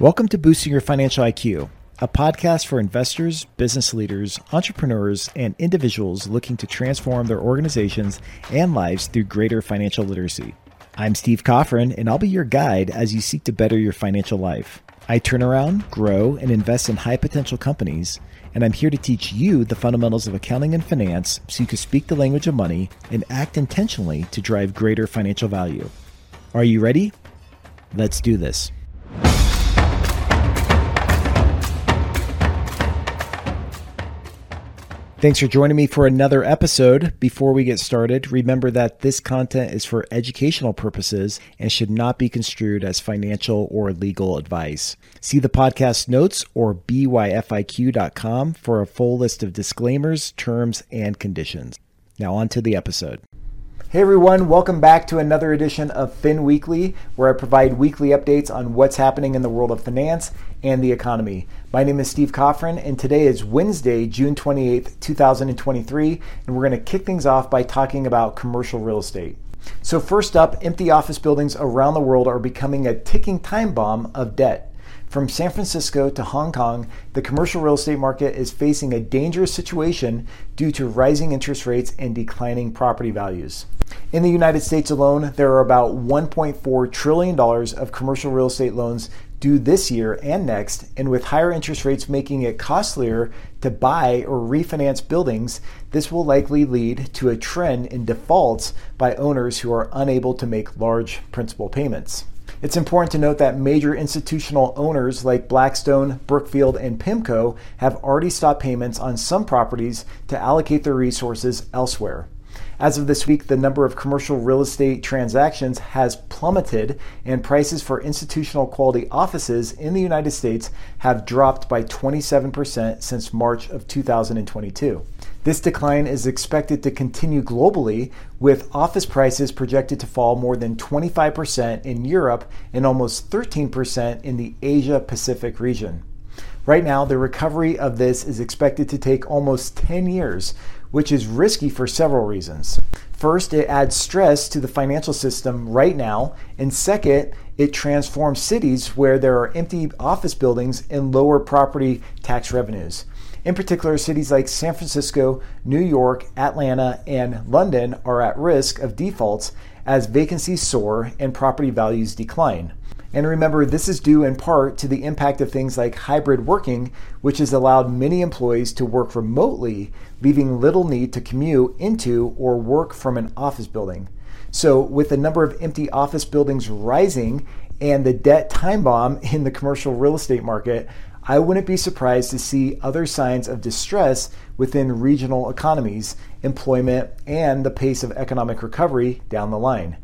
Welcome to Boosting Your Financial IQ, a podcast for investors, business leaders, entrepreneurs, and individuals looking to transform their organizations and lives through greater financial literacy. I'm Steve Coffrin, and I'll be your guide as you seek to better your financial life. I turn around, grow, and invest in high potential companies, and I'm here to teach you the fundamentals of accounting and finance so you can speak the language of money and act intentionally to drive greater financial value. Are you ready? Let's do this. Thanks for joining me for another episode. Before we get started, remember that this content is for educational purposes and should not be construed as financial or legal advice. See the podcast notes or byfiq.com for a full list of disclaimers, terms, and conditions. Now, on to the episode. Hey everyone, welcome back to another edition of Fin Weekly, where I provide weekly updates on what's happening in the world of finance and the economy. My name is Steve Coffrin, and today is Wednesday, June 28th, 2023, and we're going to kick things off by talking about commercial real estate. So, first up, empty office buildings around the world are becoming a ticking time bomb of debt. From San Francisco to Hong Kong, the commercial real estate market is facing a dangerous situation due to rising interest rates and declining property values. In the United States alone, there are about $1.4 trillion of commercial real estate loans due this year and next, and with higher interest rates making it costlier to buy or refinance buildings, this will likely lead to a trend in defaults by owners who are unable to make large principal payments. It's important to note that major institutional owners like Blackstone, Brookfield, and PIMCO have already stopped payments on some properties to allocate their resources elsewhere. As of this week, the number of commercial real estate transactions has plummeted, and prices for institutional quality offices in the United States have dropped by 27% since March of 2022. This decline is expected to continue globally, with office prices projected to fall more than 25% in Europe and almost 13% in the Asia Pacific region. Right now, the recovery of this is expected to take almost 10 years, which is risky for several reasons. First, it adds stress to the financial system right now, and second, it transforms cities where there are empty office buildings and lower property tax revenues. In particular, cities like San Francisco, New York, Atlanta, and London are at risk of defaults as vacancies soar and property values decline. And remember, this is due in part to the impact of things like hybrid working, which has allowed many employees to work remotely, leaving little need to commute into or work from an office building. So, with the number of empty office buildings rising and the debt time bomb in the commercial real estate market, I wouldn't be surprised to see other signs of distress within regional economies, employment, and the pace of economic recovery down the line.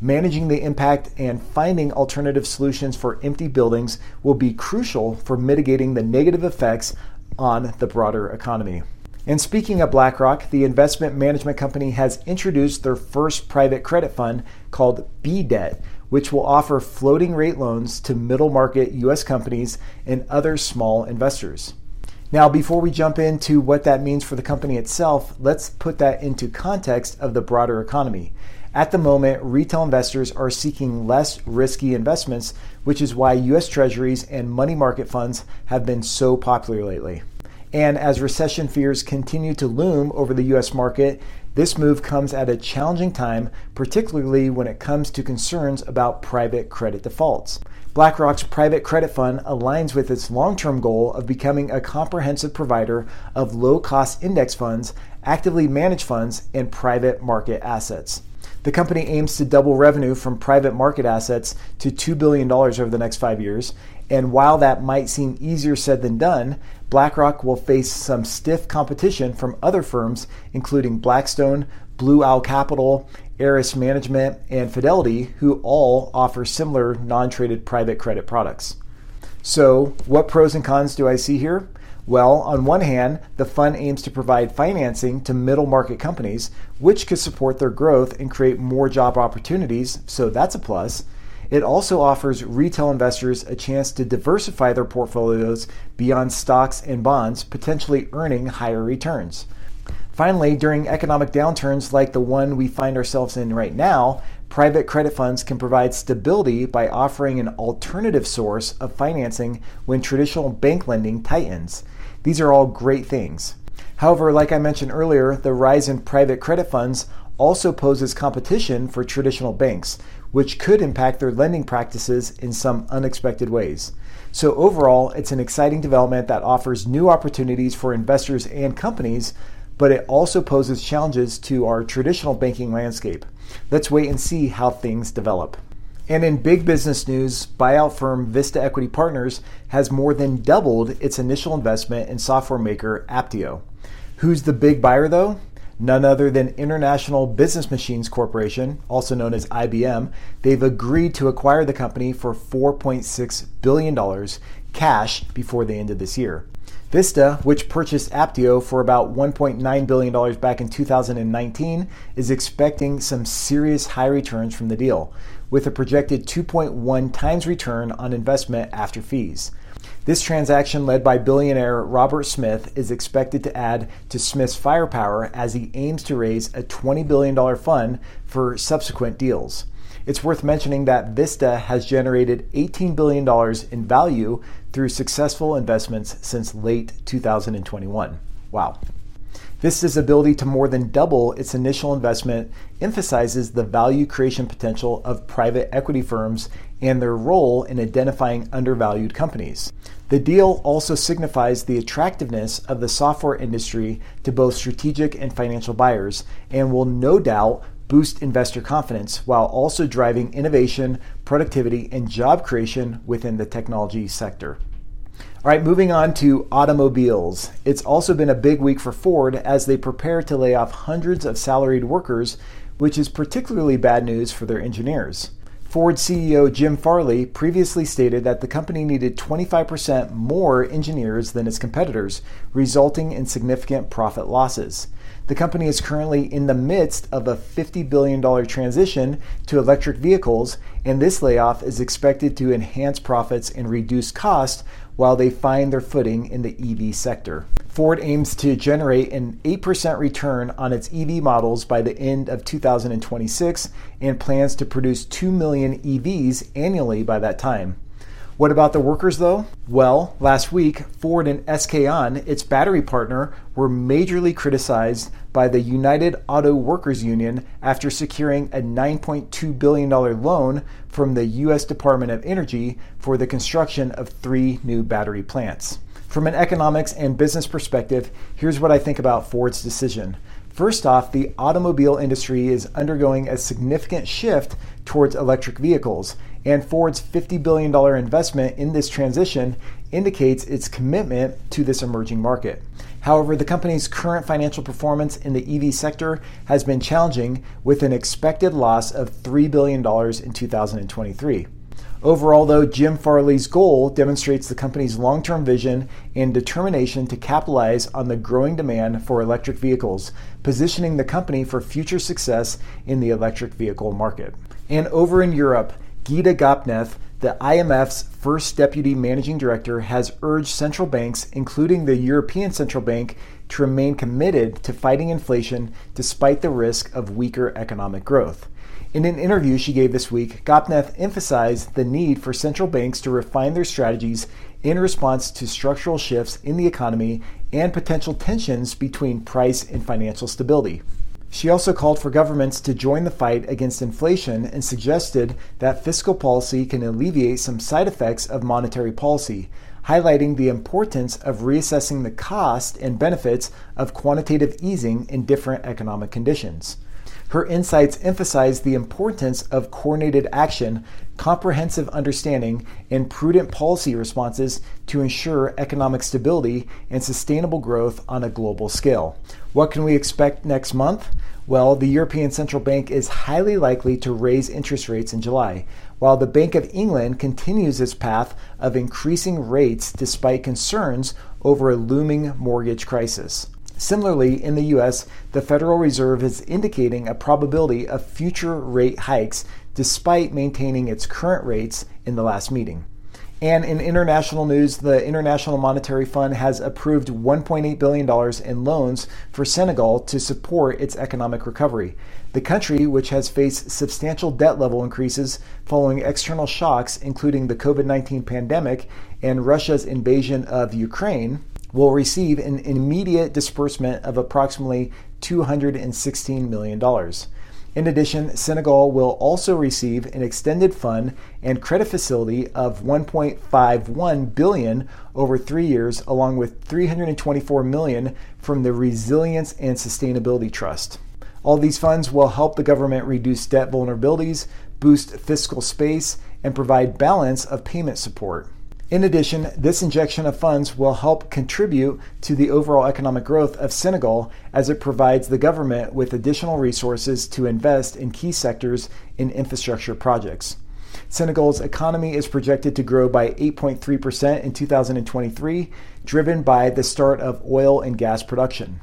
Managing the impact and finding alternative solutions for empty buildings will be crucial for mitigating the negative effects on the broader economy. And speaking of BlackRock, the investment management company has introduced their first private credit fund called BDebt, which will offer floating rate loans to middle market U.S. companies and other small investors. Now, before we jump into what that means for the company itself, let's put that into context of the broader economy. At the moment, retail investors are seeking less risky investments, which is why US Treasuries and money market funds have been so popular lately. And as recession fears continue to loom over the US market, this move comes at a challenging time, particularly when it comes to concerns about private credit defaults. BlackRock's private credit fund aligns with its long term goal of becoming a comprehensive provider of low cost index funds, actively managed funds, and private market assets. The company aims to double revenue from private market assets to $2 billion over the next five years. And while that might seem easier said than done, BlackRock will face some stiff competition from other firms, including Blackstone, Blue Owl Capital, Ares Management, and Fidelity, who all offer similar non traded private credit products. So, what pros and cons do I see here? Well, on one hand, the fund aims to provide financing to middle market companies, which could support their growth and create more job opportunities, so that's a plus. It also offers retail investors a chance to diversify their portfolios beyond stocks and bonds, potentially earning higher returns. Finally, during economic downturns like the one we find ourselves in right now, private credit funds can provide stability by offering an alternative source of financing when traditional bank lending tightens. These are all great things. However, like I mentioned earlier, the rise in private credit funds also poses competition for traditional banks, which could impact their lending practices in some unexpected ways. So, overall, it's an exciting development that offers new opportunities for investors and companies, but it also poses challenges to our traditional banking landscape. Let's wait and see how things develop. And in big business news, buyout firm Vista Equity Partners has more than doubled its initial investment in software maker Apptio. Who's the big buyer though? None other than International Business Machines Corporation, also known as IBM. They've agreed to acquire the company for $4.6 billion cash before the end of this year. Vista, which purchased Apptio for about $1.9 billion back in 2019, is expecting some serious high returns from the deal, with a projected 2.1 times return on investment after fees. This transaction, led by billionaire Robert Smith, is expected to add to Smith's firepower as he aims to raise a $20 billion fund for subsequent deals. It's worth mentioning that Vista has generated $18 billion in value through successful investments since late 2021. Wow. Vista's ability to more than double its initial investment emphasizes the value creation potential of private equity firms and their role in identifying undervalued companies. The deal also signifies the attractiveness of the software industry to both strategic and financial buyers and will no doubt boost investor confidence while also driving innovation, productivity, and job creation within the technology sector. All right, moving on to automobiles. It's also been a big week for Ford as they prepare to lay off hundreds of salaried workers, which is particularly bad news for their engineers. Ford CEO Jim Farley previously stated that the company needed 25% more engineers than its competitors, resulting in significant profit losses. The company is currently in the midst of a $50 billion transition to electric vehicles, and this layoff is expected to enhance profits and reduce costs while they find their footing in the EV sector. Ford aims to generate an 8% return on its EV models by the end of 2026 and plans to produce 2 million EVs annually by that time. What about the workers, though? Well, last week, Ford and SK On, its battery partner, were majorly criticized by the United Auto Workers Union after securing a $9.2 billion loan from the U.S. Department of Energy for the construction of three new battery plants. From an economics and business perspective, here's what I think about Ford's decision. First off, the automobile industry is undergoing a significant shift towards electric vehicles, and Ford's $50 billion investment in this transition indicates its commitment to this emerging market. However, the company's current financial performance in the EV sector has been challenging, with an expected loss of $3 billion in 2023. Overall, though, Jim Farley's goal demonstrates the company's long term vision and determination to capitalize on the growing demand for electric vehicles, positioning the company for future success in the electric vehicle market. And over in Europe, Gita Gopinath, the IMF's first deputy managing director, has urged central banks, including the European Central Bank, to remain committed to fighting inflation despite the risk of weaker economic growth. In an interview she gave this week, Gopinath emphasized the need for central banks to refine their strategies in response to structural shifts in the economy and potential tensions between price and financial stability. She also called for governments to join the fight against inflation and suggested that fiscal policy can alleviate some side effects of monetary policy, highlighting the importance of reassessing the cost and benefits of quantitative easing in different economic conditions. Her insights emphasize the importance of coordinated action, comprehensive understanding, and prudent policy responses to ensure economic stability and sustainable growth on a global scale. What can we expect next month? Well, the European Central Bank is highly likely to raise interest rates in July, while the Bank of England continues its path of increasing rates despite concerns over a looming mortgage crisis. Similarly, in the US, the Federal Reserve is indicating a probability of future rate hikes despite maintaining its current rates in the last meeting. And in international news, the International Monetary Fund has approved $1.8 billion in loans for Senegal to support its economic recovery. The country, which has faced substantial debt level increases following external shocks, including the COVID 19 pandemic and Russia's invasion of Ukraine, will receive an immediate disbursement of approximately $216 million. In addition, Senegal will also receive an extended fund and credit facility of 1.51 billion over 3 years along with 324 million from the Resilience and Sustainability Trust. All these funds will help the government reduce debt vulnerabilities, boost fiscal space, and provide balance of payment support. In addition, this injection of funds will help contribute to the overall economic growth of Senegal as it provides the government with additional resources to invest in key sectors in infrastructure projects. Senegal's economy is projected to grow by 8.3% in 2023, driven by the start of oil and gas production.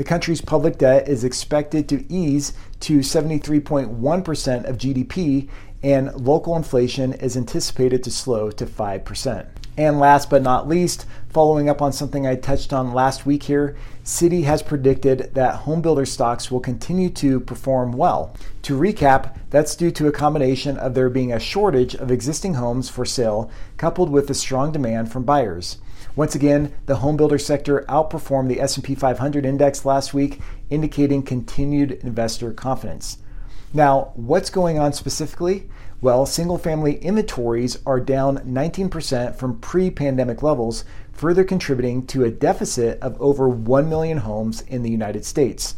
The country's public debt is expected to ease to 73.1% of GDP and local inflation is anticipated to slow to 5%. And last but not least, following up on something I touched on last week here, Citi has predicted that homebuilder stocks will continue to perform well. To recap, that's due to a combination of there being a shortage of existing homes for sale coupled with the strong demand from buyers. Once again, the homebuilder sector outperformed the S&P 500 index last week, indicating continued investor confidence. Now, what's going on specifically? Well, single family inventories are down 19% from pre pandemic levels, further contributing to a deficit of over 1 million homes in the United States.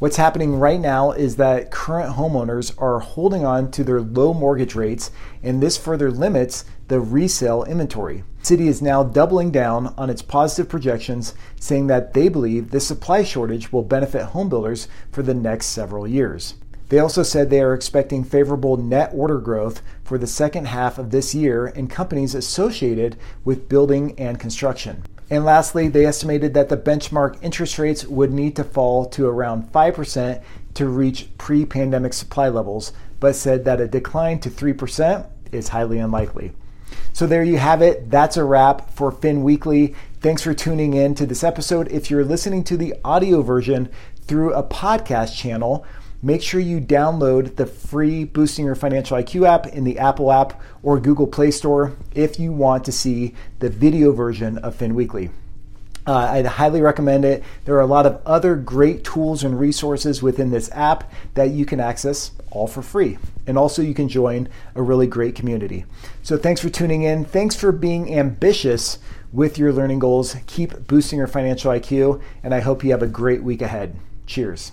What's happening right now is that current homeowners are holding on to their low mortgage rates, and this further limits the resale inventory. Citi is now doubling down on its positive projections, saying that they believe this supply shortage will benefit homebuilders for the next several years. They also said they are expecting favorable net order growth for the second half of this year in companies associated with building and construction. And lastly, they estimated that the benchmark interest rates would need to fall to around 5% to reach pre pandemic supply levels, but said that a decline to 3% is highly unlikely. So there you have it. That's a wrap for Fin Weekly. Thanks for tuning in to this episode. If you're listening to the audio version through a podcast channel, make sure you download the free Boosting Your Financial IQ app in the Apple app or Google Play Store if you want to see the video version of Fin Weekly. Uh, I'd highly recommend it. There are a lot of other great tools and resources within this app that you can access all for free. And also, you can join a really great community. So, thanks for tuning in. Thanks for being ambitious with your learning goals. Keep boosting your financial IQ, and I hope you have a great week ahead. Cheers.